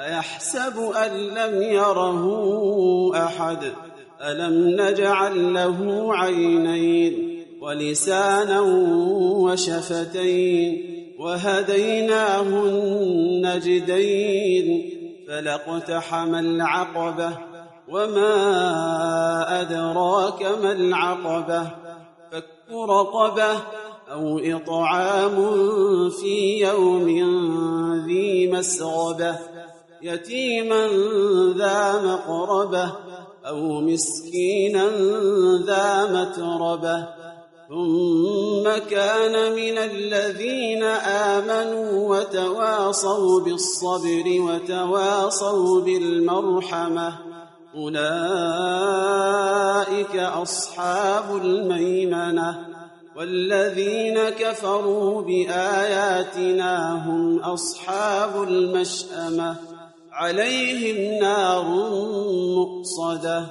أيحسب أن لم يره أحد؟ ألم نجعل له عينين ولسانا وشفتين وهديناه النجدين فلاقتحم العقبة وما أدراك ما العقبة؟ فك رقبة أو إطعام في يوم ذي مسغبة يتيما ذا مقربة أو مسكينا ذا متربة ثم كان من الذين آمنوا وتواصوا بالصبر وتواصوا بالمرحمة أولئك أصحاب الميمنة والذين كفروا بآياتنا هم أصحاب المشأمة عليهم نار مؤصدة.